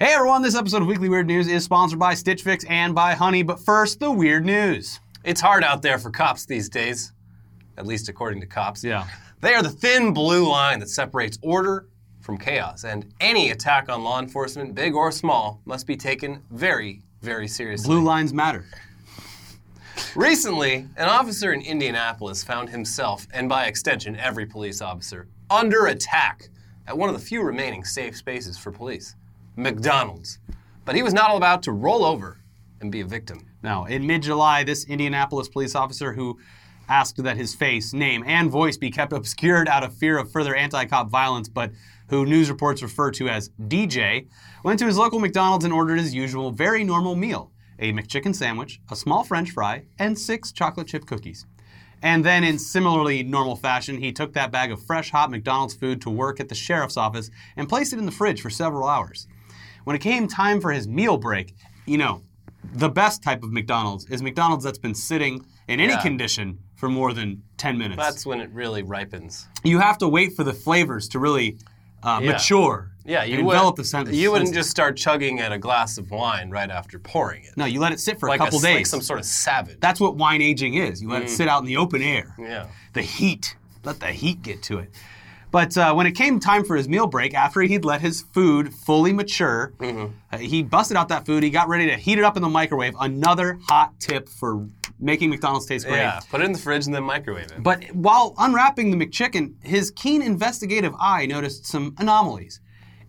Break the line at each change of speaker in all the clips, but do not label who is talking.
Hey everyone, this episode of Weekly Weird News is sponsored by Stitch Fix and by Honey, but first, the weird news.
It's hard out there for cops these days, at least according to cops.
Yeah.
They are the thin blue line that separates order from chaos, and any attack on law enforcement, big or small, must be taken very, very seriously.
Blue lines matter.
Recently, an officer in Indianapolis found himself, and by extension, every police officer, under attack at one of the few remaining safe spaces for police McDonald's. But he was not about to roll over and be a victim.
Now, in mid July, this Indianapolis police officer who asked that his face, name, and voice be kept obscured out of fear of further anti cop violence, but who news reports refer to as DJ, went to his local McDonald's and ordered his usual, very normal meal a McChicken sandwich, a small french fry, and six chocolate chip cookies. And then, in similarly normal fashion, he took that bag of fresh, hot McDonald's food to work at the sheriff's office and placed it in the fridge for several hours. When it came time for his meal break, you know, the best type of McDonald's is McDonald's that's been sitting in any
Yeah.
condition for more than 10 minutes.
That's when it really ripens.
you have to wait for the flavors to really uh,
Yeah.
mature
Yeah, you
and
would,
develop the sense.
You wouldn't just start chugging at a glass of wine right after pouring it.
No, you let it sit for
like
a couple
a,
days.
like some sort of savage.
That's what wine aging is. You let it sit out in the open air.
yeah.
The heat. Let the heat get to it. But uh, when it came time for his meal break, after he'd let his food fully mature, uh, he busted out that food. He got ready to heat it up in the microwave. Another hot tip for making McDonald's taste great.
Yeah. Put it in the fridge and then microwave it.
But while unwrapping the McChicken, his keen investigative eye noticed some anomalies.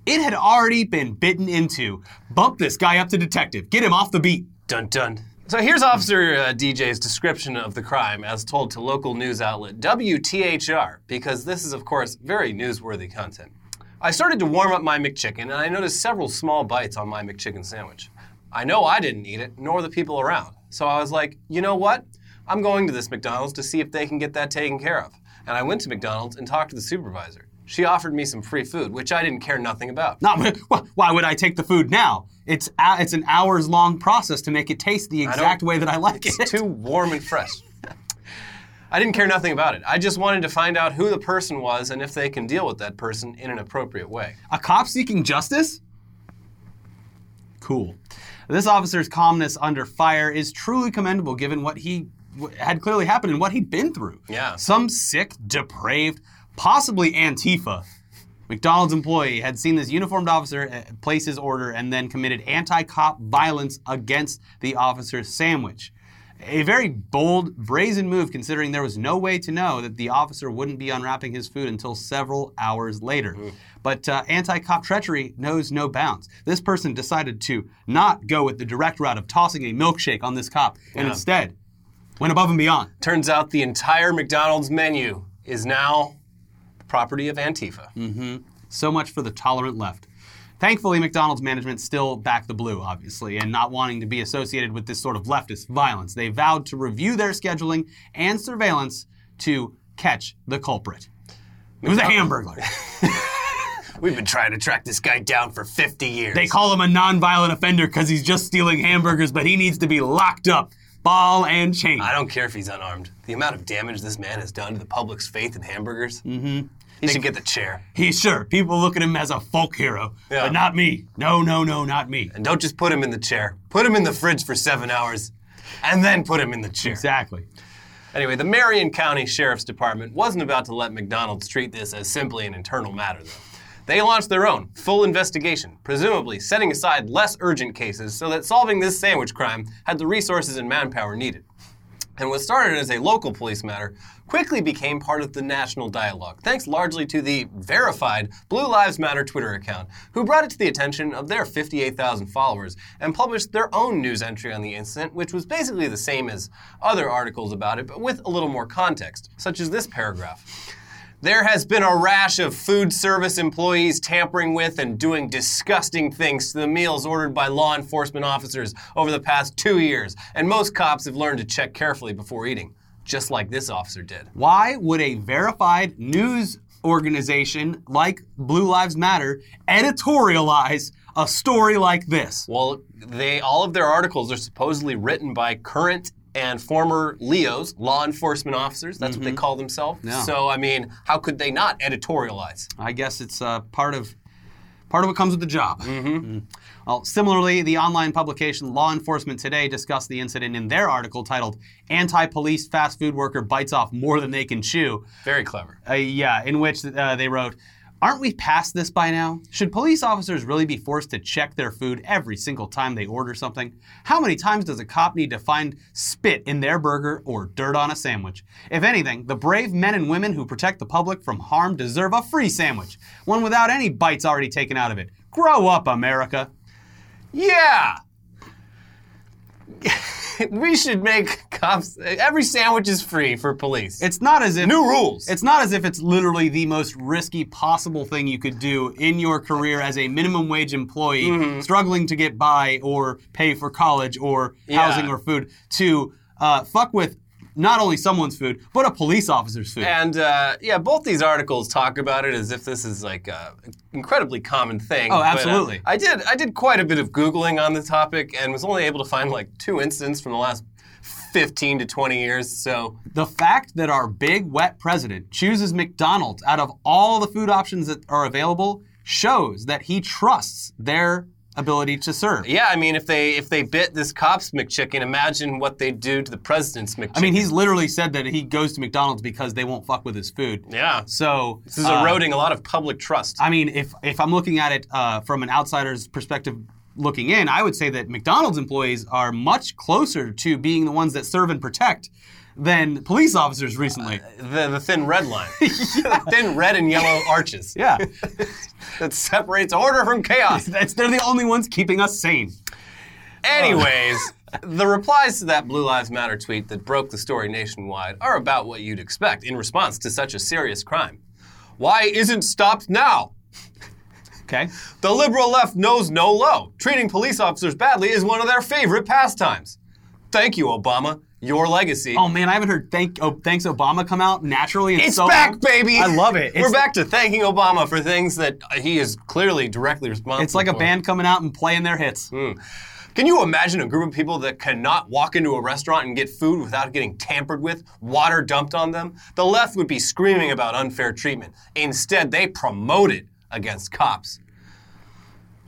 It had already been bitten into. Bump this guy up to detective. Get him off the beat.
Dun dun. So here's Officer uh, DJ's description of the crime as told to local news outlet WTHR, because this is, of course, very newsworthy content. I started to warm up my McChicken and I noticed several small bites on my McChicken sandwich. I know I didn't eat it, nor the people around. So I was like, you know what? I'm going to this McDonald's to see if they can get that taken care of. And I went to McDonald's and talked to the supervisor. She offered me some free food, which I didn't care nothing about.
Not, why would I take the food now? It's a, it's an hours long process to make it taste the exact way that I like it.
It's too warm and fresh. I didn't care nothing about it. I just wanted to find out who the person was and if they can deal with that person in an appropriate way.
A cop seeking justice? Cool. This officer's calmness under fire is truly commendable given what he w- had clearly happened and what he'd been through.
Yeah.
Some sick, depraved, possibly Antifa McDonald's employee had seen this uniformed officer uh, place his order and then committed anti cop violence against the officer's sandwich. A very bold, brazen move considering there was no way to know that the officer wouldn't be unwrapping his food until several hours later. But uh, anti cop treachery knows no bounds. This person decided to not go with the direct route of tossing a milkshake on this cop and
Yeah.
instead went above and beyond.
Turns out the entire McDonald's menu is now property of Antifa.
So much for the tolerant left. Thankfully, McDonald's management still backed the blue, obviously, and not wanting to be associated with this sort of leftist violence. They vowed to review their scheduling and surveillance to catch the culprit. It was a hamburger.
We've been trying to track this guy down for 50 years.
They call him a nonviolent offender because he's just stealing hamburgers, but he needs to be locked up, ball and chain.
I don't care if he's unarmed. The amount of damage this man has done to the public's faith in hamburgers. Mm-hmm. He should get the chair.
He's sure. People look at him as a folk hero,
Yeah.
but not me. No, no, no, not me.
And don't just put him in the chair. Put him in the fridge for seven hours, and then put him in the chair.
Exactly.
Anyway, the Marion County Sheriff's Department wasn't about to let McDonald's treat this as simply an internal matter, though. They launched their own full investigation, presumably setting aside less urgent cases so that solving this sandwich crime had the resources and manpower needed. And what started as a local police matter quickly became part of the national dialogue, thanks largely to the verified Blue Lives Matter Twitter account, who brought it to the attention of their 58,000 followers and published their own news entry on the incident, which was basically the same as other articles about it, but with a little more context, such as this paragraph. There has been a rash of food service employees tampering with and doing disgusting things to the meals ordered by law enforcement officers over the past two years, and most cops have learned to check carefully before eating, just like this officer did.
Why would a verified news organization like Blue Lives Matter editorialize a story like this?
Well, they all of their articles are supposedly written by current and former LEOs, law enforcement officers. That's what they call themselves.
Yeah.
So, I mean, how could they not editorialize?
I guess it's uh, part of Part of what comes with the job. Mm-hmm. Well, similarly, the online publication Law Enforcement Today discussed the incident in their article titled "Anti Police Fast Food Worker Bites Off More Than They Can Chew."
Very clever.
Uh, yeah, in which uh, they wrote, Aren't we past this by now? Should police officers really be forced to check their food every single time they order something? How many times does a cop need to find spit in their burger or dirt on a sandwich? If anything, the brave men and women who protect the public from harm deserve a free sandwich, one without any bites already taken out of it. Grow up, America.
Yeah. we should make cops. Every sandwich is free for police.
It's not as if
New rules.
It's not as if it's literally the most risky possible thing you could do in your career as a minimum wage employee
Mm-hmm.
struggling to get by or pay for college or housing
Yeah.
or food to uh, fuck with not only someone's food but a police officer's food.
And uh, yeah, both these articles talk about it as if this is like an incredibly common thing.
Oh,
But, uh,
absolutely.
I did I did quite a bit of googling on the topic and was only able to find like two incidents from the last 15 to 20 years. So
The fact that our big wet president chooses McDonald's out of all the food options that are available shows that he trusts their ability to serve.
yeah, I mean, if they if they bit this cop's McChicken, imagine what they'd do to the president's McChicken.
I mean, he's literally said that he goes to McDonald's because they won't fuck with his food.
yeah.
So
This is
uh,
eroding a lot of public trust.
I mean, if if I'm looking at it uh, from an outsider's perspective, looking in, I would say that McDonald's employees are much closer to being the ones that serve and protect than police officers recently.
Uh, the, the thin red line, the thin red and yellow arches
yeah,
that separates order from chaos.
that's they're the only ones keeping us sane.
Anyways, the replies to that Blue Lives Matter tweet that broke the story nationwide are about what you'd expect in response to such a serious crime. Why isn't stopped now?
Okay.
The liberal left knows no low. Treating police officers badly is one of their favorite pastimes. Thank you, Obama. Your legacy.
Oh man, I haven't heard thank oh, thanks Obama come out naturally. In
It's
so
back,
long.
baby.
I love it.
We're
It's-
back to thanking Obama for things that he is clearly directly responsible for
It's like a band coming out and playing their hits. Hmm.
Can you imagine a group of people that cannot walk into a restaurant and get food without getting tampered with, water dumped on them? The left would be screaming about unfair treatment. Instead, they promote it against cops.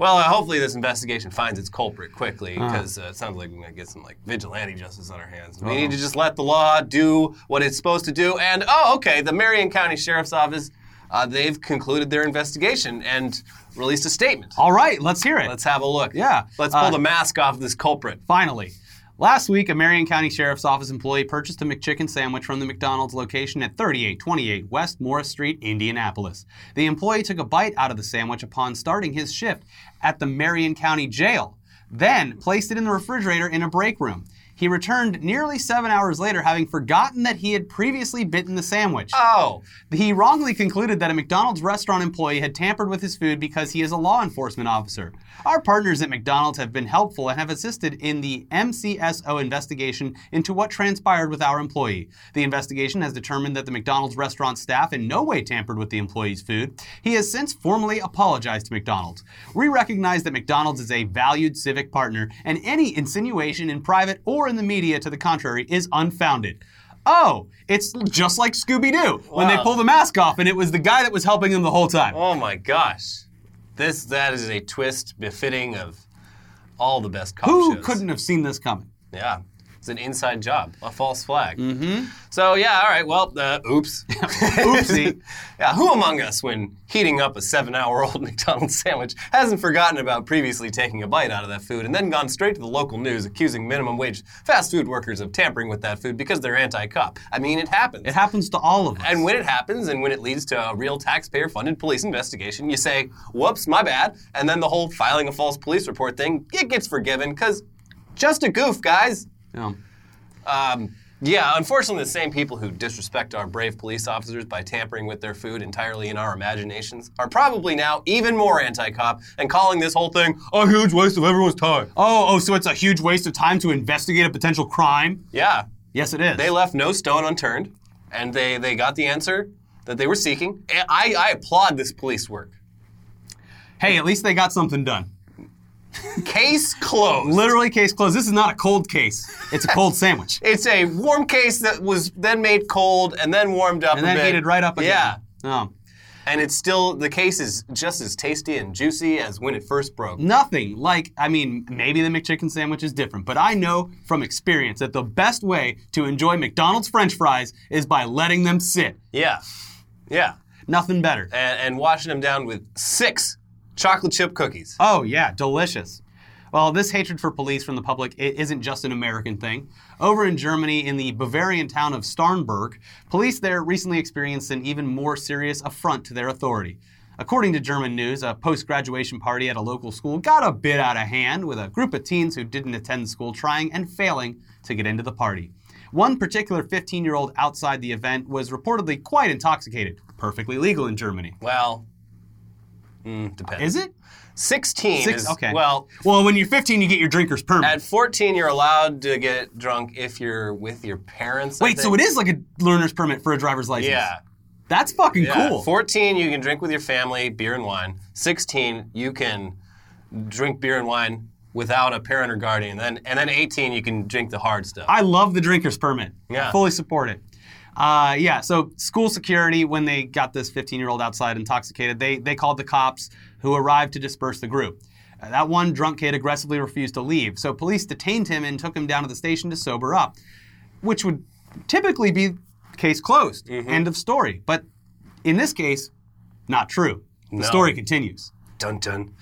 Well, uh, hopefully this investigation finds its culprit quickly because uh, it sounds like we're going to get some like vigilante justice on our hands. We need to just let the law do what it's supposed to do. And oh, okay, the Marion County Sheriff's Office, uh, they've concluded their investigation and released a statement.
All right, let's hear it.
Let's have a look.
Yeah.
Let's pull
Uh,
the mask off this culprit.
Finally. Last week, a Marion County Sheriff's Office employee purchased a McChicken sandwich from the McDonald's location at 3828 West Morris Street, Indianapolis. The employee took a bite out of the sandwich upon starting his shift at the Marion County Jail, then placed it in the refrigerator in a break room. He returned nearly seven hours later, having forgotten that he had previously bitten the sandwich.
Oh,
He wrongly concluded that a McDonald's restaurant employee had tampered with his food because he is a law enforcement officer. Our partners at McDonald's have been helpful and have assisted in the MCSO investigation into what transpired with our employee. The investigation has determined that the McDonald's restaurant staff in no way tampered with the employee's food. He has since formally apologized to McDonald's. We recognize that McDonald's is a valued civic partner, and any insinuation in private or in the media to the contrary is unfounded. Oh, it's just like Scooby Doo when they pull the mask off, and it was the guy that was helping them the whole time.
oh my gosh. This that is a twist befitting of all the best cop
Who
shows.
couldn't have seen this coming?
Yeah. It's an inside job, a false flag. Mm-hmm. So yeah, all right. Well, uh, oops.
Oopsie.
yeah, who among us, when heating up a seven-hour-old McDonald's sandwich, hasn't forgotten about previously taking a bite out of that food and then gone straight to the local news accusing minimum-wage fast food workers of tampering with that food because they're anti-cop? I mean, it happens.
It happens to all of us.
And when it happens and when it leads to a real taxpayer funded police investigation, you say, whoops, my bad. And then the whole filing a false police report thing, it gets forgiven because just a goof, guys.
Yeah.
Um, yeah, unfortunately, the same people who disrespect our brave police officers by tampering with their food entirely in our imaginations are probably now even more anti cop and calling this whole thing a huge waste of everyone's time.
Oh, oh, so it's a huge waste of time to investigate a potential crime?
Yeah,
Yes, it is.
they left no stone unturned and they, they got the answer that they were seeking. And I, I applaud this police work.
hey, at least they got something done.
Case closed.
Literally, case closed. This is not a cold case. It's a cold sandwich.
It's a warm case that was then made cold and then warmed up
And then
bit.
heated right up again.
Yeah.
Oh.
And it's still, the case is just as tasty and juicy as when it first broke.
Nothing like, I mean, maybe the McChicken sandwich is different, but I know from experience that the best way to enjoy McDonald's french fries is by letting them sit.
Yeah. Yeah.
Nothing better.
And, and washing them down with six chocolate chip cookies.
Oh, yeah, delicious. Well, this hatred for police from the public it isn't just an American thing. Over in Germany, in the Bavarian town of Starnberg, police there recently experienced an even more serious affront to their authority. According to German news, a post graduation party at a local school got a bit out of hand with a group of teens who didn't attend school trying and failing to get into the party. One particular 15 year old outside the event was reportedly quite intoxicated, perfectly legal in Germany.
Well, mm, depends.
Is it?
16
Six?
is,
Okay.
well,
Well, when you're 15, you get your drinker's permit.
at 14 you're allowed to get drunk if you're with your parents. I
Wait, so
think.
it is like a learner's permit for a driver's license?
Yeah.
That's fucking
Yeah.
cool.
14 you can drink with your family, beer and wine. 16 you can drink beer and wine without a parent or guardian. Then and then 18 you can drink the hard stuff.
I love the drinker's permit.
Yeah.
I fully support it. Uh, yeah, so school security, when they got this 15 year old outside intoxicated, they, they called the cops who arrived to disperse the group. Uh, that one drunk kid aggressively refused to leave, so police detained him and took him down to the station to sober up, which would typically be case closed,
Mm-hmm.
end of story. But in this case, not true. The
No.
story continues.
Dun dun.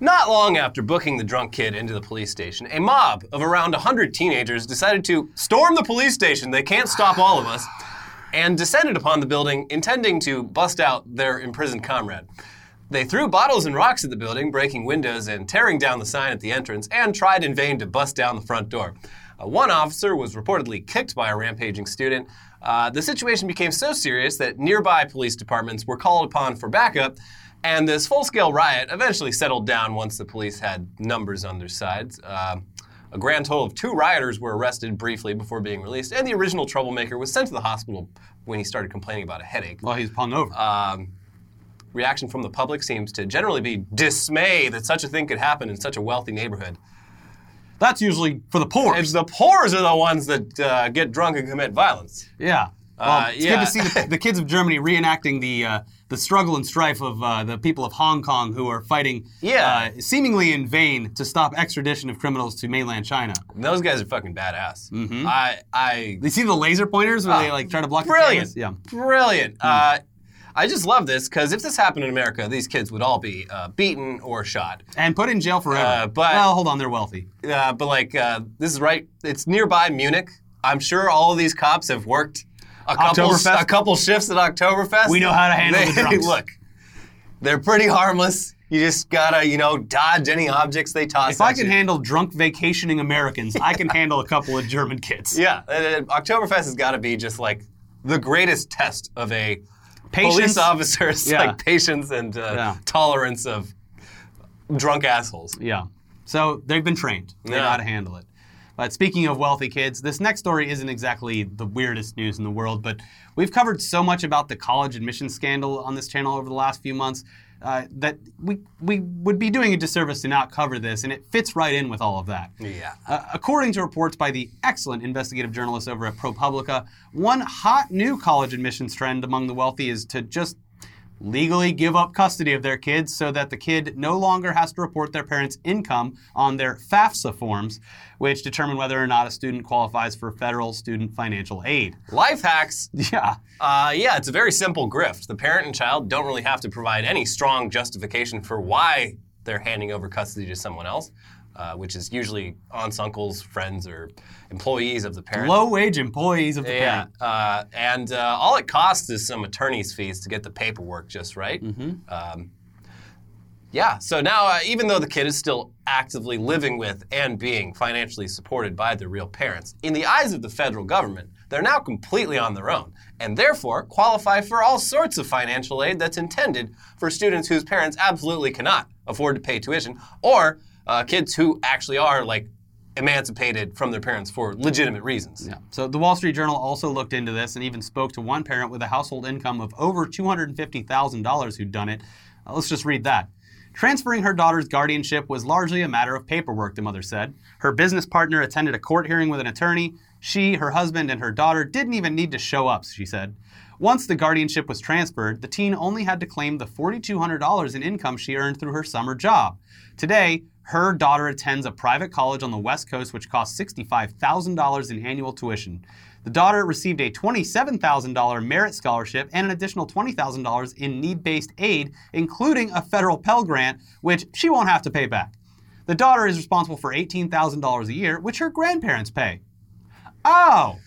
Not long after booking the drunk kid into the police station, a mob of around 100 teenagers decided to storm the police station. They can't stop all of us. And descended upon the building, intending to bust out their imprisoned comrade. They threw bottles and rocks at the building, breaking windows and tearing down the sign at the entrance, and tried in vain to bust down the front door. Uh, one officer was reportedly kicked by a rampaging student. Uh, the situation became so serious that nearby police departments were called upon for backup, and this full scale riot eventually settled down once the police had numbers on their sides. Uh, a grand total of two rioters were arrested briefly before being released, and the original troublemaker was sent to the hospital when he started complaining about a headache.
Well, he's hung over.
Um, reaction from the public seems to generally be dismay that such a thing could happen in such a wealthy neighborhood.
That's usually for the poor.
It's the poors are the ones that uh, get drunk and commit violence.
Yeah. Well,
Uh,
it's
yeah.
good to see the, the kids of Germany reenacting the uh, the struggle and strife of uh, the people of Hong Kong who are fighting,
Yeah.
uh, seemingly in vain, to stop extradition of criminals to mainland China.
Those guys are fucking badass. I, I,
You see the laser pointers where they like try to block
Ah, brilliant?
Yeah.
brilliant. Uh, I just love this because if this happened in America, these kids would all be uh, beaten or shot.
And put in jail forever.
Uh, but-
well, hold on, they're wealthy.
Uh, but like, uh, this is right. It's nearby Munich. I'm sure all of these cops have worked a couple
Oktoberfest?
a couple shifts at Oktoberfest.
We know how to handle
They-
the drunks.
Look, they're pretty harmless. You just gotta, you know, dodge any objects they toss.
If I can
you.
handle drunk vacationing Americans, I can handle a couple of German kids.
yeah, uh, Oktoberfest has got to be just like the greatest test of a
Patience.
police officer's
Yeah.
like patience and uh,
Yeah.
tolerance of drunk assholes.
Yeah. So they've been trained. They know
Yeah.
how to handle it. But speaking of wealthy kids, this next story isn't exactly the weirdest news in the world, but we've covered so much about the college admission scandal on this channel over the last few months uh, that we, we would be doing a disservice to not cover this, and it fits right in with all of that.
Yeah.
Uh, according to reports by the excellent investigative journalists over at ProPublica, one hot new college admissions trend among the wealthy is to just legally give up custody of their kids so that the kid no longer has to report their parents' income on their FAFSA forms, which determine whether or not a student qualifies for federal student financial aid.
Life hacks
Yeah.
Uh, yeah, it's a very simple grift. The parent and child don't really have to provide any strong justification for why they're handing over custody to someone else, uh, which is usually aunts, uncles, friends, or employees of the parent.
Low wage employees of the parents.
yeah,
parent.
uh, and uh, all it costs is some attorney's fees to get the paperwork just right.
Mm-hmm.
Um, yeah, so now uh, even though the kid is still actively living with and being financially supported by their real parents, in the eyes of the federal government, they're now completely on their own and therefore qualify for all sorts of financial aid that's intended for students whose parents absolutely cannot afford to pay tuition or uh, kids who actually are like emancipated from their parents for legitimate reasons.
Yeah. So the Wall Street Journal also looked into this and even spoke to one parent with a household income of over $250,000 who'd done it. Uh, let's just read that. Transferring her daughter's guardianship was largely a matter of paperwork, the mother said. Her business partner attended a court hearing with an attorney. She, her husband, and her daughter didn't even need to show up, she said. Once the guardianship was transferred, the teen only had to claim the $4,200 in income she earned through her summer job. Today, her daughter attends a private college on the West Coast which costs $65,000 in annual tuition. The daughter received a $27,000 merit scholarship and an additional $20,000 in need based aid, including a federal Pell Grant, which she won't have to pay back. The daughter is responsible for $18,000 a year, which her grandparents pay. Oh,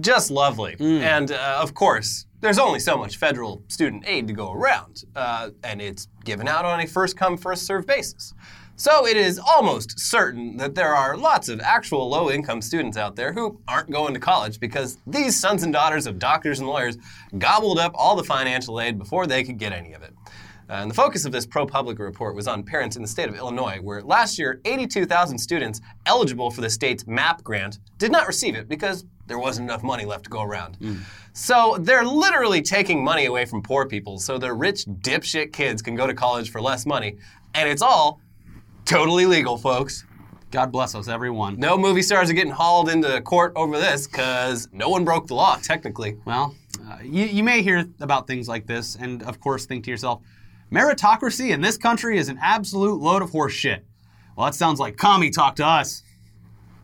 Just lovely. And uh, of course, there's only so much federal student aid to go around, uh, and it's given out on a first come, first served basis. So it is almost certain that there are lots of actual low income students out there who aren't going to college because these sons and daughters of doctors and lawyers gobbled up all the financial aid before they could get any of it. And the focus of this ProPublica report was on parents in the state of Illinois, where last year 82,000 students eligible for the state's MAP grant did not receive it because there wasn't enough money left to go around. So they're literally taking money away from poor people so their rich dipshit kids can go to college for less money. And it's all totally legal, folks.
God bless us, everyone.
No movie stars are getting hauled into court over this because no one broke the law, technically.
Well, uh, you, you may hear about things like this, and of course, think to yourself, meritocracy in this country is an absolute load of horse shit. Well, that sounds like commie talk to us.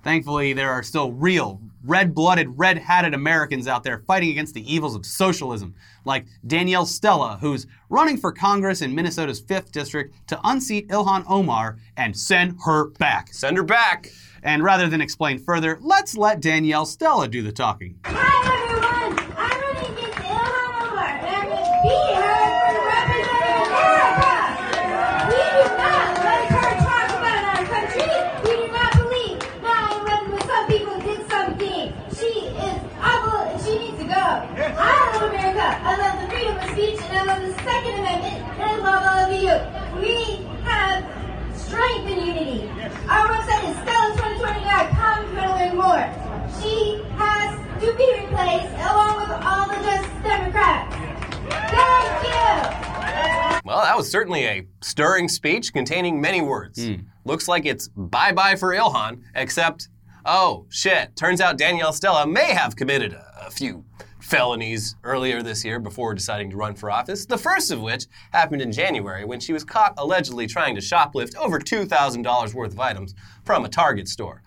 Thankfully, there are still real, red blooded, red hatted Americans out there fighting against the evils of socialism, like Danielle Stella, who's running for Congress in Minnesota's 5th District to unseat Ilhan Omar and send her back.
Send her back.
And rather than explain further, let's let Danielle Stella do the talking.
Hi everyone, I'm running against Ilhan Omar, and I'm going to beat her for representing America. We do not like her talk about our country. We do not believe that when some people did something, she is awful and she needs to go. I love America. I love the freedom of speech and I love the Second Amendment and I love all of you. We have strength and unity. Our website is Stella2020.com if you want to learn more. She has to be replaced along with all the Justice Democrats. Thank you.
Well, that was certainly a stirring speech containing many words. Hmm. Looks like it's bye bye for Ilhan, except, oh shit, turns out Danielle Stella may have committed a, a few felonies earlier this year before deciding to run for office. The first of which happened in January when she was caught allegedly trying to shoplift over $2,000 worth of items from a Target store.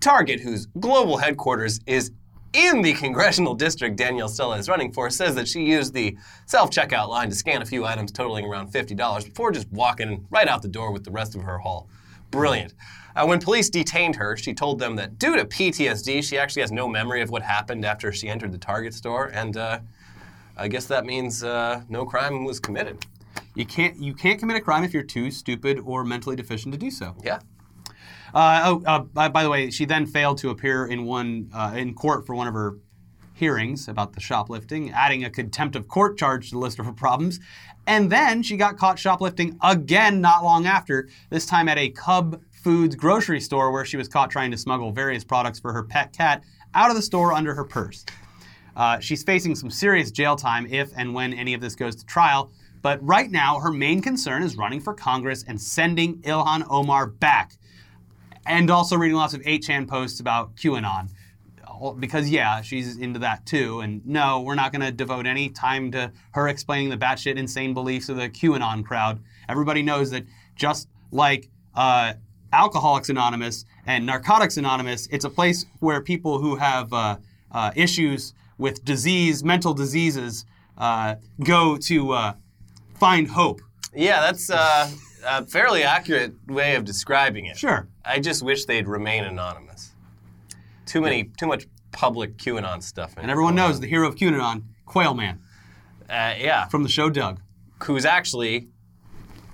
Target, whose global headquarters is in the congressional district Danielle Stella is running for, says that she used the self checkout line to scan a few items totaling around $50 before just walking right out the door with the rest of her haul. Brilliant. Uh, when police detained her, she told them that due to PTSD, she actually has no memory of what happened after she entered the Target store, and uh, I guess that means uh, no crime was committed.
You can't you can't commit a crime if you're too stupid or mentally deficient to do so.
Yeah.
Uh, oh, uh, by, by the way, she then failed to appear in one uh, in court for one of her hearings about the shoplifting, adding a contempt of court charge to the list of her problems. And then she got caught shoplifting again not long after, this time at a Cub Foods grocery store where she was caught trying to smuggle various products for her pet cat out of the store under her purse. Uh, she's facing some serious jail time if and when any of this goes to trial. But right now, her main concern is running for Congress and sending Ilhan Omar back and also reading lots of 8chan posts about QAnon. Because, yeah, she's into that too. And no, we're not going to devote any time to her explaining the batshit insane beliefs of the QAnon crowd. Everybody knows that just like uh, Alcoholics Anonymous and Narcotics Anonymous, it's a place where people who have uh, uh, issues with disease, mental diseases, uh, go to uh, find hope.
Yeah, that's uh, a fairly accurate way of describing it.
Sure.
I just wish they'd remain anonymous. Too many, too much public QAnon stuff.
And everyone knows the hero of QAnon, Quail Man,
Uh, yeah,
from the show Doug.
who's actually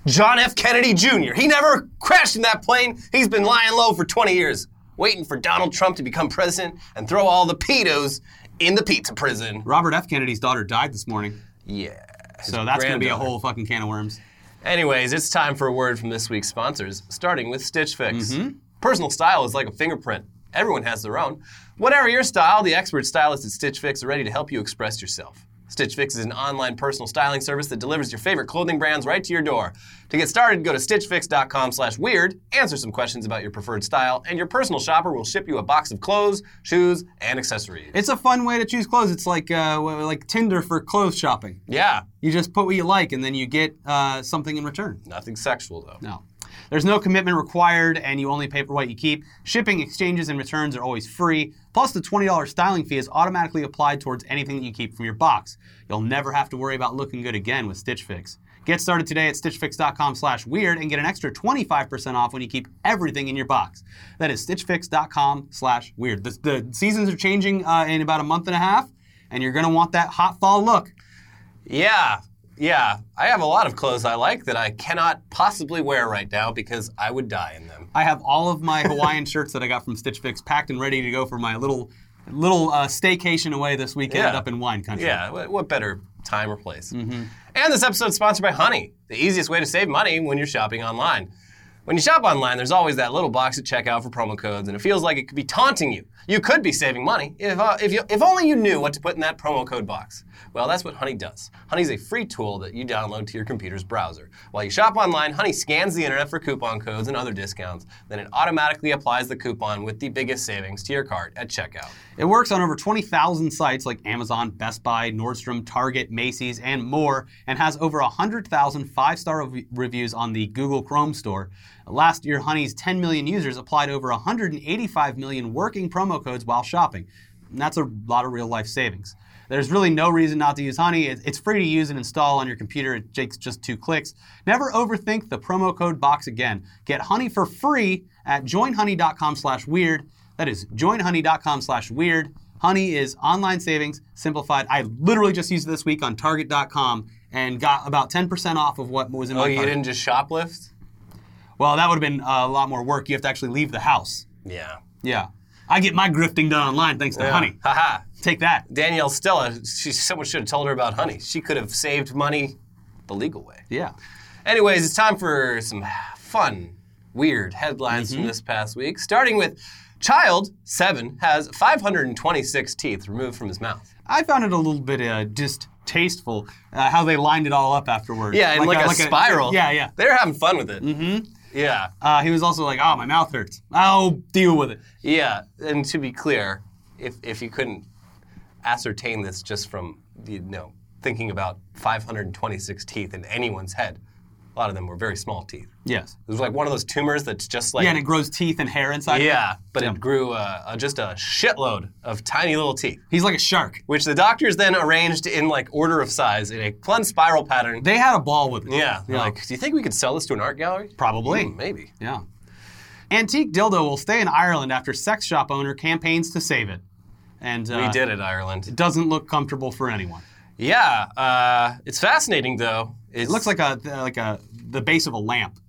John F. Kennedy Jr. He never crashed in that plane. He's been lying low for 20 years, waiting for Donald Trump to become president and throw all the pedos in the pizza prison.
Robert F. Kennedy's daughter died this morning,
Yeah.
so that's going to be a whole fucking can of worms.
Anyways, it's time for a word from this week's sponsors, starting with Stitch Fix. Mm-hmm. Personal style is like a fingerprint. Everyone has their own. Whatever your style, the expert stylists at Stitch Fix are ready to help you express yourself. Stitch Fix is an online personal styling service that delivers your favorite clothing brands right to your door. To get started, go to stitchfix.com/weird, answer some questions about your preferred style, and your personal shopper will ship you a box of clothes, shoes, and accessories.
It's a fun way to choose clothes. It's like uh, like Tinder for clothes shopping.
yeah,
You just put what you like, and then you get uh, something in return.
nothing sexual though.
No. There's no commitment required, and you only pay for what you keep. Shipping, exchanges, and returns are always free. Plus, the $20 styling fee is automatically applied towards anything that you keep from your box. You'll never have to worry about looking good again with Stitch Fix. Get started today at stitchfix.com slash weird and get an extra 25% off when you keep everything in your box. That is stitchfix.com slash weird. The, the seasons are changing uh, in about a month and a half, and you're going to want that hot fall look.
Yeah, yeah. I have a lot of clothes I like that I cannot possibly wear right now because I would die in them.
I have all of my Hawaiian shirts that I got from Stitch Fix packed and ready to go for my little little uh, staycation away this weekend
Yeah.
up in wine country.
Yeah, what, what better time or place? And this episode is sponsored by Honey, the easiest way to save money when you're shopping online. When you shop online, there's always that little box at checkout for promo codes, and it feels like it could be taunting you. You could be saving money if, uh, if, you, if only you knew what to put in that promo code box. Well, that's what Honey does. Honey's a free tool that you download to your computer's browser. While you shop online, Honey scans the internet for coupon codes and other discounts. Then it automatically applies the coupon with the biggest savings to your cart at checkout.
It works on over 20,000 sites like Amazon, Best Buy, Nordstrom, Target, Macy's, and more, and has over 100,000 five star rev- reviews on the Google Chrome store. Last year, Honey's 10 million users applied over 185 million working promo codes while shopping. And that's a lot of real life savings. There's really no reason not to use Honey. It's free to use and install on your computer. It takes just two clicks. Never overthink the promo code box again. Get Honey for free at joinhoney.com slash weird. That is joinhoney.com slash weird. Honey is online savings simplified. I literally just used it this week on target.com and got about 10% off of what was in
Oh,
my
you
cart.
didn't just shoplift?
Well, that would have been a lot more work. You have to actually leave the house.
Yeah.
Yeah. I get my grifting done online thanks to Honey.
Haha.
Take that.
Danielle Stella, she, someone should have told her about honey. She could have saved money the legal way.
Yeah.
Anyways, it's time for some fun, weird headlines
Mm-hmm.
from this past week. Starting with Child, seven, has 526 teeth removed from his mouth.
I found it a little bit uh, distasteful uh, how they lined it all up afterwards.
Yeah, in like, a, spiral.
yeah, yeah.
They're having fun with it. Mm-hmm. Yeah.
Uh, he was also like, "Oh, my mouth hurts. I'll deal with it."
Yeah, and to be clear, if if you couldn't ascertain this just from you know thinking about 526 teeth in anyone's head, a lot of them were very small teeth.
Yes.
It was like one of those tumors that's just like
Yeah, and it grows teeth and hair inside. of it.
yeah, but
Yeah.
it grew uh, uh, just a shitload of tiny little teeth,
He's like a shark.
which the doctors then arranged in like order of size in a fun spiral pattern.
They had a ball with it.
yeah, they're like, do you think we could sell this to an art gallery?
Probably.
Hmm, maybe.
Yeah. Antique dildo will stay in Ireland after sex shop owner campaigns to save it, and uh,
we did it, Ireland.
It doesn't look comfortable for anyone.
Yeah, uh, it's fascinating though. It's,
It looks like a like a the base of a lamp.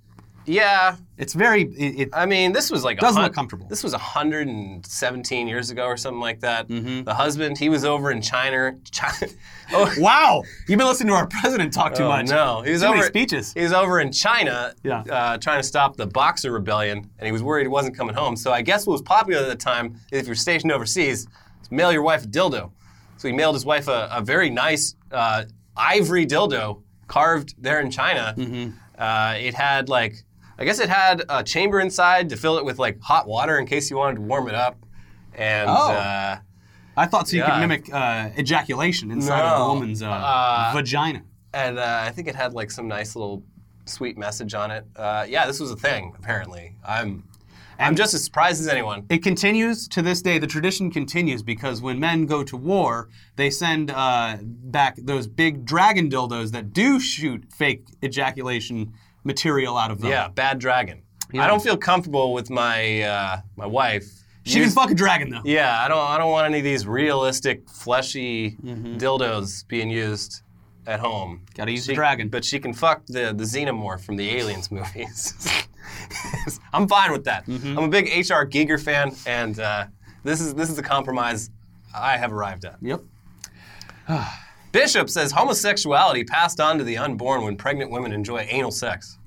yeah.
It's very. It, it,
I mean, this was like a
Doesn't
hun-
look comfortable.
This was 117 years ago or something like that.
Mm-hmm.
The husband, he was over in China. China oh,
wow, you've been listening to our president talk too
oh,
much.
no, he was
Too
over.
many speeches.
He was over in China,
Yeah.
uh, trying to stop the Boxer Rebellion, and he was worried he wasn't coming home. So I guess what was popular at the time, if you're stationed overseas, is mail your wife a dildo. So he mailed his wife a, a very nice uh, ivory dildo carved there in China.
Mm-hmm.
Uh, it had like, I guess it had a chamber inside to fill it with like hot water in case you wanted to warm it up. And
Oh.
uh,
I thought so you
Yeah.
could mimic uh, ejaculation inside of the woman's uh,
Uh,
vagina.
and uh, I think it had like some nice little sweet message on it. Uh, yeah, this was a thing apparently. I'm I'm just as surprised as anyone.
It continues to this day. The tradition continues because when men go to war, they send uh, back those big dragon dildos that do shoot fake ejaculation material out of them.
Yeah, bad dragon. I don't feel comfortable with my uh, my wife.
She can fuck a dragon though.
Yeah, I don't I don't want any of these realistic fleshy
Mm-hmm.
dildos being used at home.
Gotta use
She-
the dragon.
But she can fuck the the xenomorph from the Aliens movies. I'm fine with that.
Mm-hmm.
I'm a big H.R. Giger fan, and uh, this is this is the compromise I have arrived at.
Yep.
Bishop says homosexuality passed on to the unborn when pregnant women enjoy anal sex.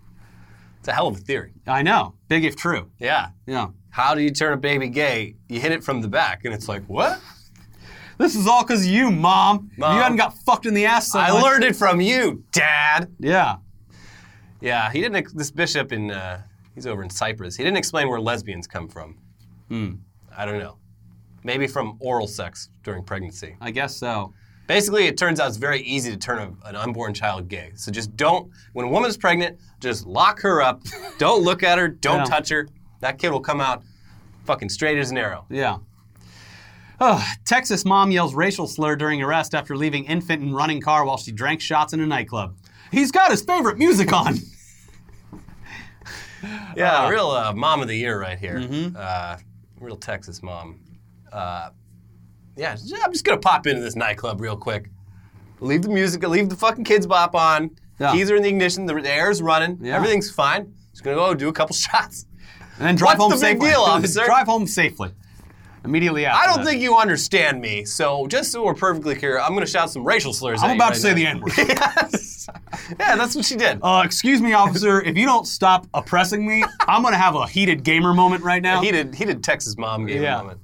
It's a hell of a theory.
I know. Big if true.
Yeah.
Yeah.
How do you turn a baby gay? You hit it from the back, and it's like, what?
This is all because of you, mom.
Mom.
You hadn't got fucked in the ass so
I
much-
learned it from you, Dad.
Yeah.
Yeah, he didn't. This bishop in uh, he's over in Cyprus. He didn't explain where lesbians come from.
Hmm.
I don't know. Maybe from oral sex during pregnancy.
I guess so.
Basically, it turns out it's very easy to turn a, an unborn child gay. So just don't. When a woman's pregnant, just lock her up. don't look at her. Don't
Yeah.
touch her. That kid will come out fucking straight as an arrow.
Yeah. Oh, Texas mom yells racial slur during arrest after leaving infant in running car while she drank shots in a nightclub. He's got his favorite music on.
Yeah, real uh, mom of the year right here.
Mm-hmm.
Uh, real Texas mom. Uh, yeah, I'm just gonna pop into this nightclub real quick. Leave the music, leave the fucking kids bop on.
Yeah.
Keys are in the ignition, the, the air's running,
Yeah.
everything's fine. Just gonna go do a couple shots.
And then drive
What's
home
the big
safely.
deal, officer?
drive home safely. Immediately after.
I don't
that.
think you understand me, so just so we're perfectly clear, I'm gonna shout some racial slurs.
I'm
at you
about
right
to say
now.
the N word.
yes. Yeah, that's what she did.
Uh, excuse me, officer. If you don't stop oppressing me, I'm gonna have a heated gamer moment right now.
He did. He did Texas mom game
Yeah.
moment.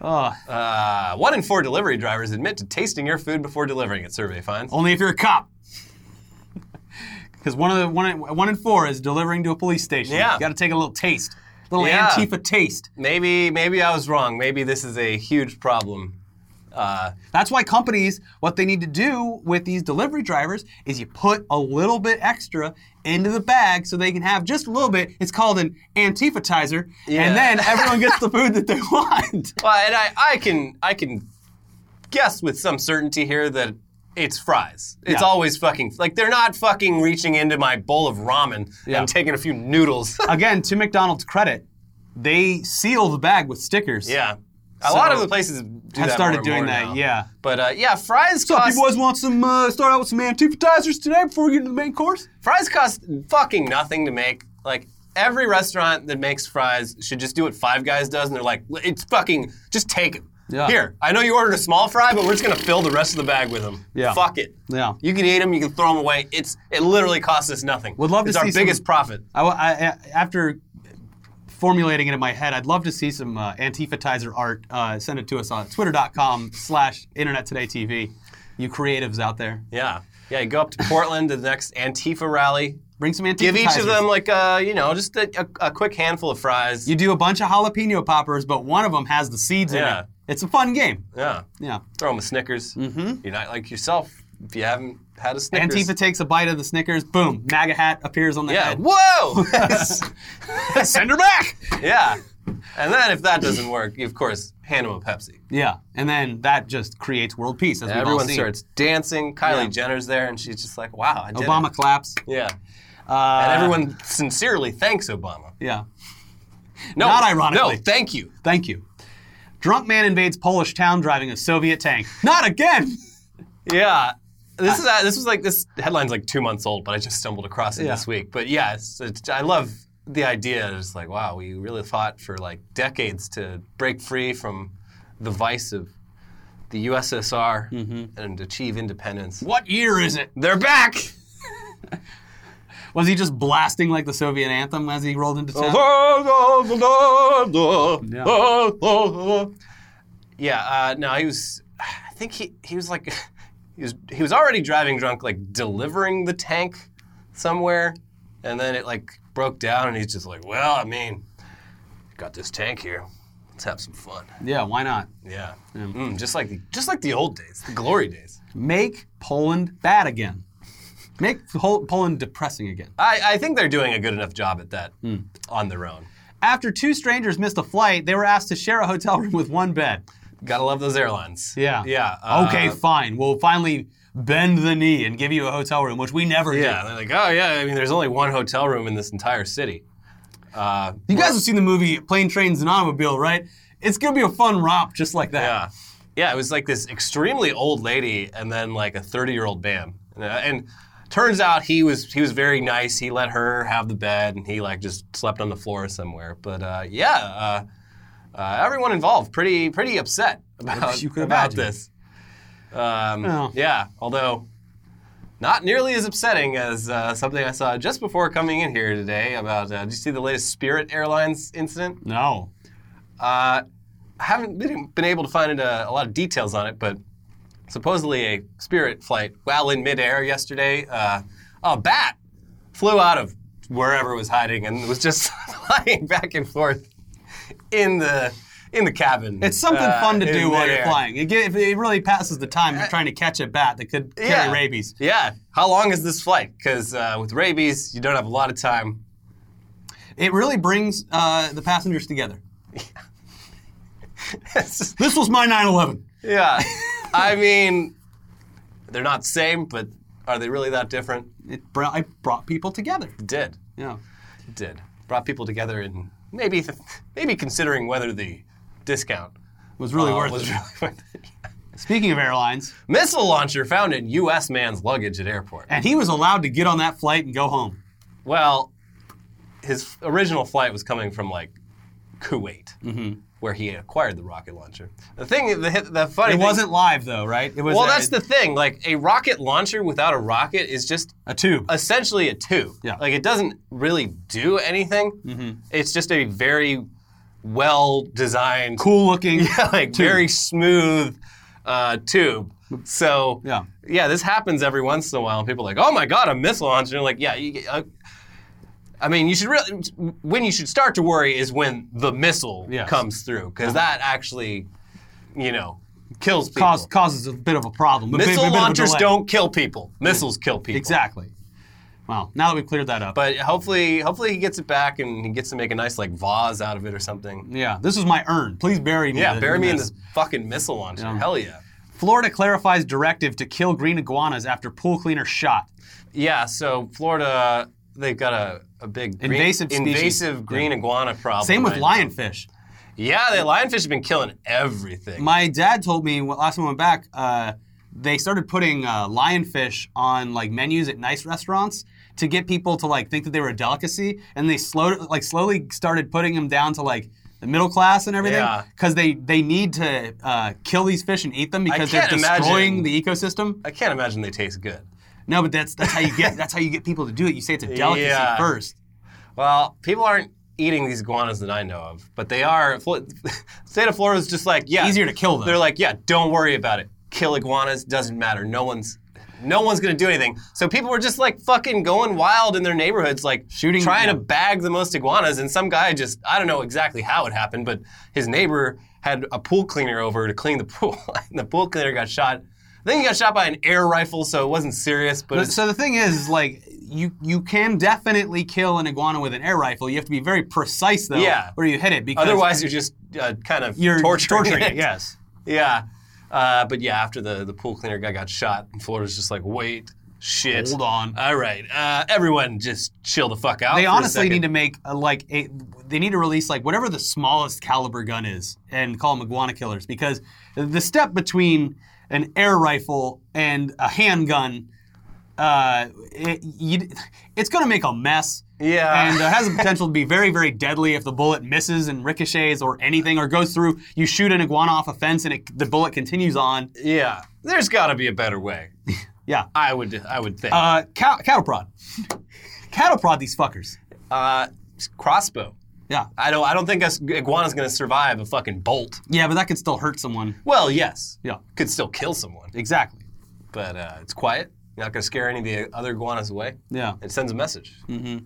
Uh,
Uh, one in four delivery drivers admit to tasting your food before delivering it. Survey finds.
only if you're a cop. Because one of the one in, one in four is delivering to a police station.
Yeah.
You got to take a little taste, a little
Yeah.
Antifa taste.
Maybe maybe I was wrong. Maybe this is a huge problem. Uh,
That's why companies, what they need to do with these delivery drivers is you put a little bit extra into the bag so they can have just a little bit. It's called an antifatizer,
Yeah.
and then everyone gets the food that they want.
well, and I, I can I can guess with some certainty here that it's fries. It's
Yeah.
always fucking like they're not fucking reaching into my bowl of ramen
Yeah.
and taking a few noodles.
Again, to McDonald's credit, they seal the bag with stickers.
yeah, a
So-
lot of the places
Have started doing that,
now.
yeah.
But uh, yeah, fries
So,
cost
you boys want some? Uh, start out with some antifatizers today before we get into the main course.
fries cost fucking nothing to make. Like every restaurant that makes fries should just do what Five Guys does, and they're like, it's fucking just take them.
Yeah.
Here, I know you ordered a small fry, but we're just gonna fill the rest of the bag with them.
Yeah.
Fuck it.
Yeah.
You can eat them. You can throw them away. It's it literally costs us nothing.
Would love to
it's our
see some-
biggest profit.
I, I- after formulating it in my head, I'd love to see some uh, antifatizer art. Uh, send it to us on twitter.com slash internet today TV. You creatives out there.
Yeah. Yeah. You go up to Portland to the next Antifa rally.
Bring some antifacizers.
Give each of them like uh, you know, just a, a, a quick handful of fries.
You do a bunch of jalapeno poppers, but one of them has the seeds in it. It's a fun game.
yeah.
Yeah.
Throw them a Snickers. Mm-hmm. You're not like yourself if you haven't had a Snickers.
Antifa takes a bite of the Snickers. Boom. MAGA hat appears on the
Yeah.
head.
Whoa.
Send her back.
yeah. And then if that doesn't work, you of course hand them a Pepsi.
Yeah. And then that just creates world peace, as
Everyone starts dancing. Kylie
Yeah.
Jenner's there, and she's just like, "Wow, I did
Obama
it."
claps.
Yeah.
Uh,
And everyone sincerely thanks Obama.
Yeah.
No,
Not ironically.
No, thank you.
Thank you. Drunk man invades Polish town driving a Soviet tank. Not again.
Yeah. This is uh, this was like this headline's like two months old, but I just stumbled across it
Yeah.
this week. But yeah, it's, it's, I love the idea. It's like, wow, we really fought for like decades to break free from the vice of the USSR
Mm-hmm.
and achieve independence.
What year is it?
They're back.
Was he just blasting like the Soviet anthem as he rolled into town?
Yeah, uh, no, he was. I think he he was like he was he was already driving drunk, like delivering the tank somewhere, and then it like broke down, and he's just like, well, I mean, got this tank here. Let's have some fun.
Yeah, why not?
Yeah, Mm, just like the, just like the old days, the glory days.
Make Poland bad again. Make Pol- Poland depressing again.
I, I think they're doing a good enough job at that
Hmm.
on their own.
After two strangers missed a flight, they were asked to share a hotel room with one bed.
Gotta love those airlines.
Yeah.
yeah. uh,
okay, fine. We'll finally bend the knee and give you a hotel room, which we never
Yeah,
do.
they're like, oh yeah. I mean, there's only one hotel room in this entire city. Uh,
You guys have seen the movie Plane, Trains, and Automobile, right? It's gonna be a fun romp just like that.
Yeah. Yeah, it was like this extremely old lady and then like a 30 year old man. Uh, And turns out he was he was very nice. He let her have the bed and he like just slept on the floor somewhere. But uh, yeah, uh, uh, everyone involved pretty pretty upset about,
You could
about
imagine.
this. Um,
Oh.
Yeah, although not nearly as upsetting as uh, something I saw just before coming in here today about. Uh, did you see the latest Spirit Airlines incident?
No.
Uh, I haven't been, been able to find uh, a lot of details on it, but supposedly a Spirit flight while in midair yesterday, uh, a bat flew out of wherever it was hiding and was just flying back and forth in the in the cabin.
It's something
uh,
fun to do while you're flying. It, ge- it really passes the time. You're trying to catch a bat that could carry
Yeah.
rabies.
Yeah. How long is this flight? Because uh, with rabies, you don't have a lot of time.
It really brings uh, the passengers together. This was my 9/11.
yeah. I mean, they're not the same, but are they really that different?
It brought, I brought people together.
It did.
Yeah.
It did. Brought people together and maybe maybe considering whether the discount
was really
uh,
worth
was
it.
really worth it.
Speaking of airlines,
Missile launcher found in U.S. man's luggage at airport.
and he was allowed to get on that flight and go home.
Well, his original flight was coming from like Kuwait,
Mm-hmm.
Where he acquired the rocket launcher. The thing, the, the funny
It
thing,
wasn't live though, right? It was.
Well,
a,
that's the thing. Like a rocket launcher without a rocket is just
a tube.
essentially a tube.
Yeah.
Like it doesn't really do anything.
Mm-hmm.
It's just a very well designed,
cool looking.
yeah, like
tube.
very smooth uh, tube. So
Yeah.
yeah, this happens every once in a while. And people are like, oh my god, a missile launcher. And like, yeah, you, uh, I mean, you should really when you should start to worry is when the missile
Yes.
comes through because uh-huh. that actually, you know, kills people.
Cause, causes a bit of a problem.
Missile
a a
launchers don't kill people. Missiles kill people.
Exactly. Well, now that we've cleared that up.
But hopefully, hopefully he gets it back and he gets to make a nice like vase out of it or something.
yeah, this is my urn. Please bury me.
Yeah, bury me in this fucking missile launcher.
Yeah.
Hell yeah.
Florida clarifies directive to kill green iguanas after pool cleaner shot.
Yeah. So Florida, they've got a, a big green,
Invasive species.
invasive green iguana problem.
Same with
right now.
lionfish.
Yeah, the lionfish have been killing everything.
My dad told me last time I went back, uh, they started putting uh, lionfish on like menus at nice restaurants to get people to like think that they were a delicacy, and they slow like slowly started putting them down to like the middle class and everything
Yeah.
because they they need to uh, kill these fish and eat them because they're destroying
imagine-
the ecosystem.
I can't imagine they taste good.
No, but that's that's how you get that's how you get people to do it. You say it's a delicacy
Yeah.
first.
Well, people aren't eating these iguanas that I know of, but they are. State of Florida is just like, yeah,
Easier to kill them.
They're like, yeah, don't worry about it. Kill iguanas, doesn't matter. No one's no one's gonna do anything. So people were just like fucking going wild in their neighborhoods, like
Shooting-
trying
yeah.
to bag the most iguanas. And some guy just I don't know exactly how it happened, but his neighbor had a pool cleaner over to clean the pool. and the pool cleaner got shot. I think he got shot by an air rifle, so it wasn't serious. But
But so the thing is, like you you can definitely kill an iguana with an air rifle. You have to be very precise though,
Yeah.
where you hit it because
otherwise you're just uh, kind of
you're
torturing,
torturing
it.
it. Yes.
Yeah. Uh, but yeah, after the, the pool cleaner guy got shot, Florida's just like, wait, shit.
Hold on.
All right. Uh, everyone just chill the fuck out.
They honestly need to make a, like a. They need to release like whatever the smallest caliber gun is and call them iguana killers because the step between an air rifle and a handgun, uh, it, you, it's going to make a mess.
Yeah.
And uh, has the potential to be very, very deadly if the bullet misses and ricochets or anything, or goes through. You shoot an iguana off a fence and it, the bullet continues on.
Yeah. There's got to be a better way.
Yeah.
I would I would think.
Uh, cow, cattle prod. cattle prod these fuckers.
Uh, crossbow.
Yeah.
I don't I don't think iguana's going to survive a fucking bolt.
Yeah, but that could still hurt someone.
Well, yes.
Yeah.
Could still kill someone.
Exactly.
But uh, it's quiet. You're not going to scare any of the other iguanas away.
Yeah.
It sends a message. Mm-hmm.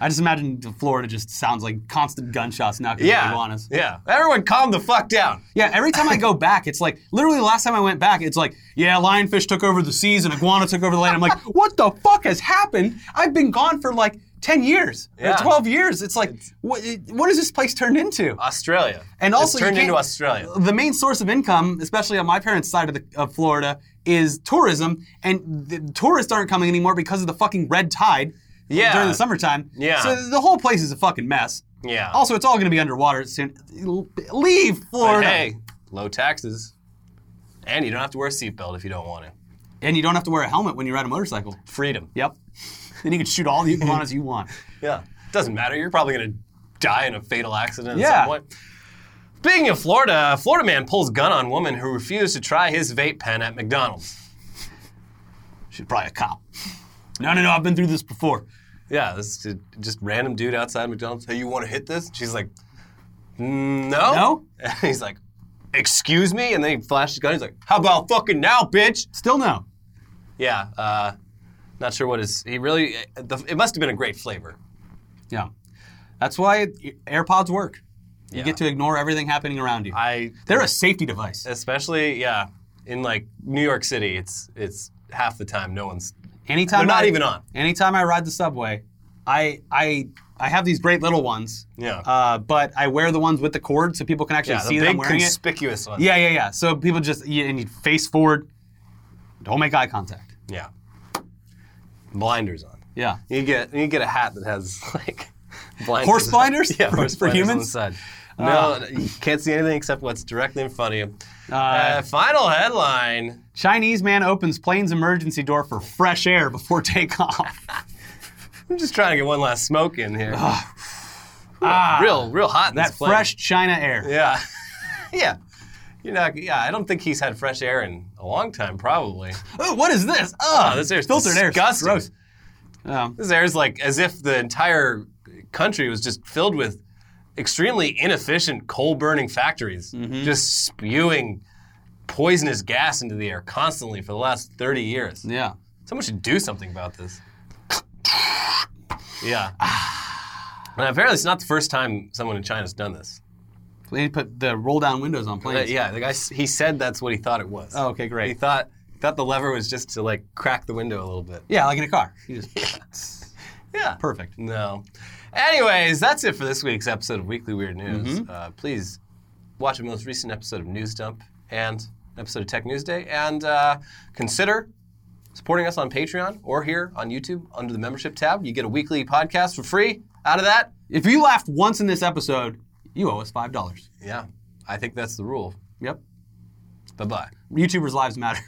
I just imagine Florida just sounds like constant gunshots now because of
Yeah.
iguanas.
Yeah. Everyone calm the fuck down.
Yeah, every time I go back, it's like literally the last time I went back, it's like, yeah, lionfish took over the seas and iguana took over the land. I'm like, what the fuck has happened? I've been gone for like 10 years,
Yeah.
12 years. It's like, what, what has this place turned into?
Australia.
And also,
it's turned into Australia.
The main source of income, especially on my parents' side of, the, of Florida, is tourism, and the tourists aren't coming anymore because of the fucking red tide
Yeah.
during the summertime.
Yeah.
So the whole place is a fucking mess.
Yeah.
Also, it's all going to be underwater soon. Leave
But
Florida.
hey, low taxes. And you don't have to wear a seatbelt if you don't want to.
And you don't have to wear a helmet when you ride a motorcycle.
Freedom.
Yep. Then you can shoot all the iguanas you want.
Yeah. Doesn't matter. You're probably going to die in a fatal accident at
Yeah.
some point. Speaking of Florida, a Florida man pulls gun on woman who refused to try his vape pen at McDonald's.
She's probably a cop. No, no, no. I've been through this before.
Yeah, this is just random dude outside McDonald's. Hey, you want to hit this? She's like, "Mm, no.
No?
And he's like, excuse me? And then he flashes his gun. He's like, how about fucking now, bitch?
Still no.
Yeah. Uh, not sure what is. He really. It must have been a great flavor.
Yeah. That's why AirPods work. You
Yeah.
get to ignore everything happening around you.
I.
They're a safety device.
especially yeah in like New York City. It's it's half the time no one's.
Anytime
They're not
I-
even on.
Anytime I ride the subway, I I I have these great little ones.
Yeah.
Uh, but I wear the ones with the cord so people can actually
Yeah,
see
the
I'm
big
wearing it.
conspicuous one.
Yeah, yeah, yeah. So people just you, and you face forward. Don't make eye contact.
Yeah. Blinders on.
Yeah.
You get you get a hat that has like blinders.
Horse blinders?
yeah,
For-
horse
for
blinders
humans?
On side. No, you can't see anything except what's directly in front of you.
Uh,
Uh, final headline.
Chinese man opens plane's emergency door for fresh air before takeoff.
I'm just trying to get one last smoke in here.
ah,
real, real hot in
that fresh China air.
Yeah. yeah. You're not, yeah, I don't think he's had fresh air in a long time, probably.
Oh, what is this? Oh,
this air's
filtered air.
disgusting.
Gross. Um,
This air is like as if the entire country was just filled with extremely inefficient coal burning factories,
Mm-hmm.
just spewing poisonous gas into the air constantly for the last 30 years.
yeah.
Someone should do something about this. yeah. And apparently, it's not the first time someone in China's done this.
To put the roll down windows on planes.
yeah, the guy he said that's what he thought it was.
Oh, okay, great.
He thought thought the lever was just to like crack the window a little bit.
Yeah, like in a car. You just
Yeah.
perfect.
No. Anyways, that's it for this week's episode of Weekly Weird News.
Mm-hmm.
Uh, please watch the most recent episode of News Dump and episode of Tech News Day, and uh, consider supporting us on Patreon or here on YouTube under the membership tab. You get a weekly podcast for free. Out of that,
If you laughed once in this episode, you owe us five dollars.
yeah, I think that's the rule.
Yep.
Bye bye.
YouTubers' lives matter.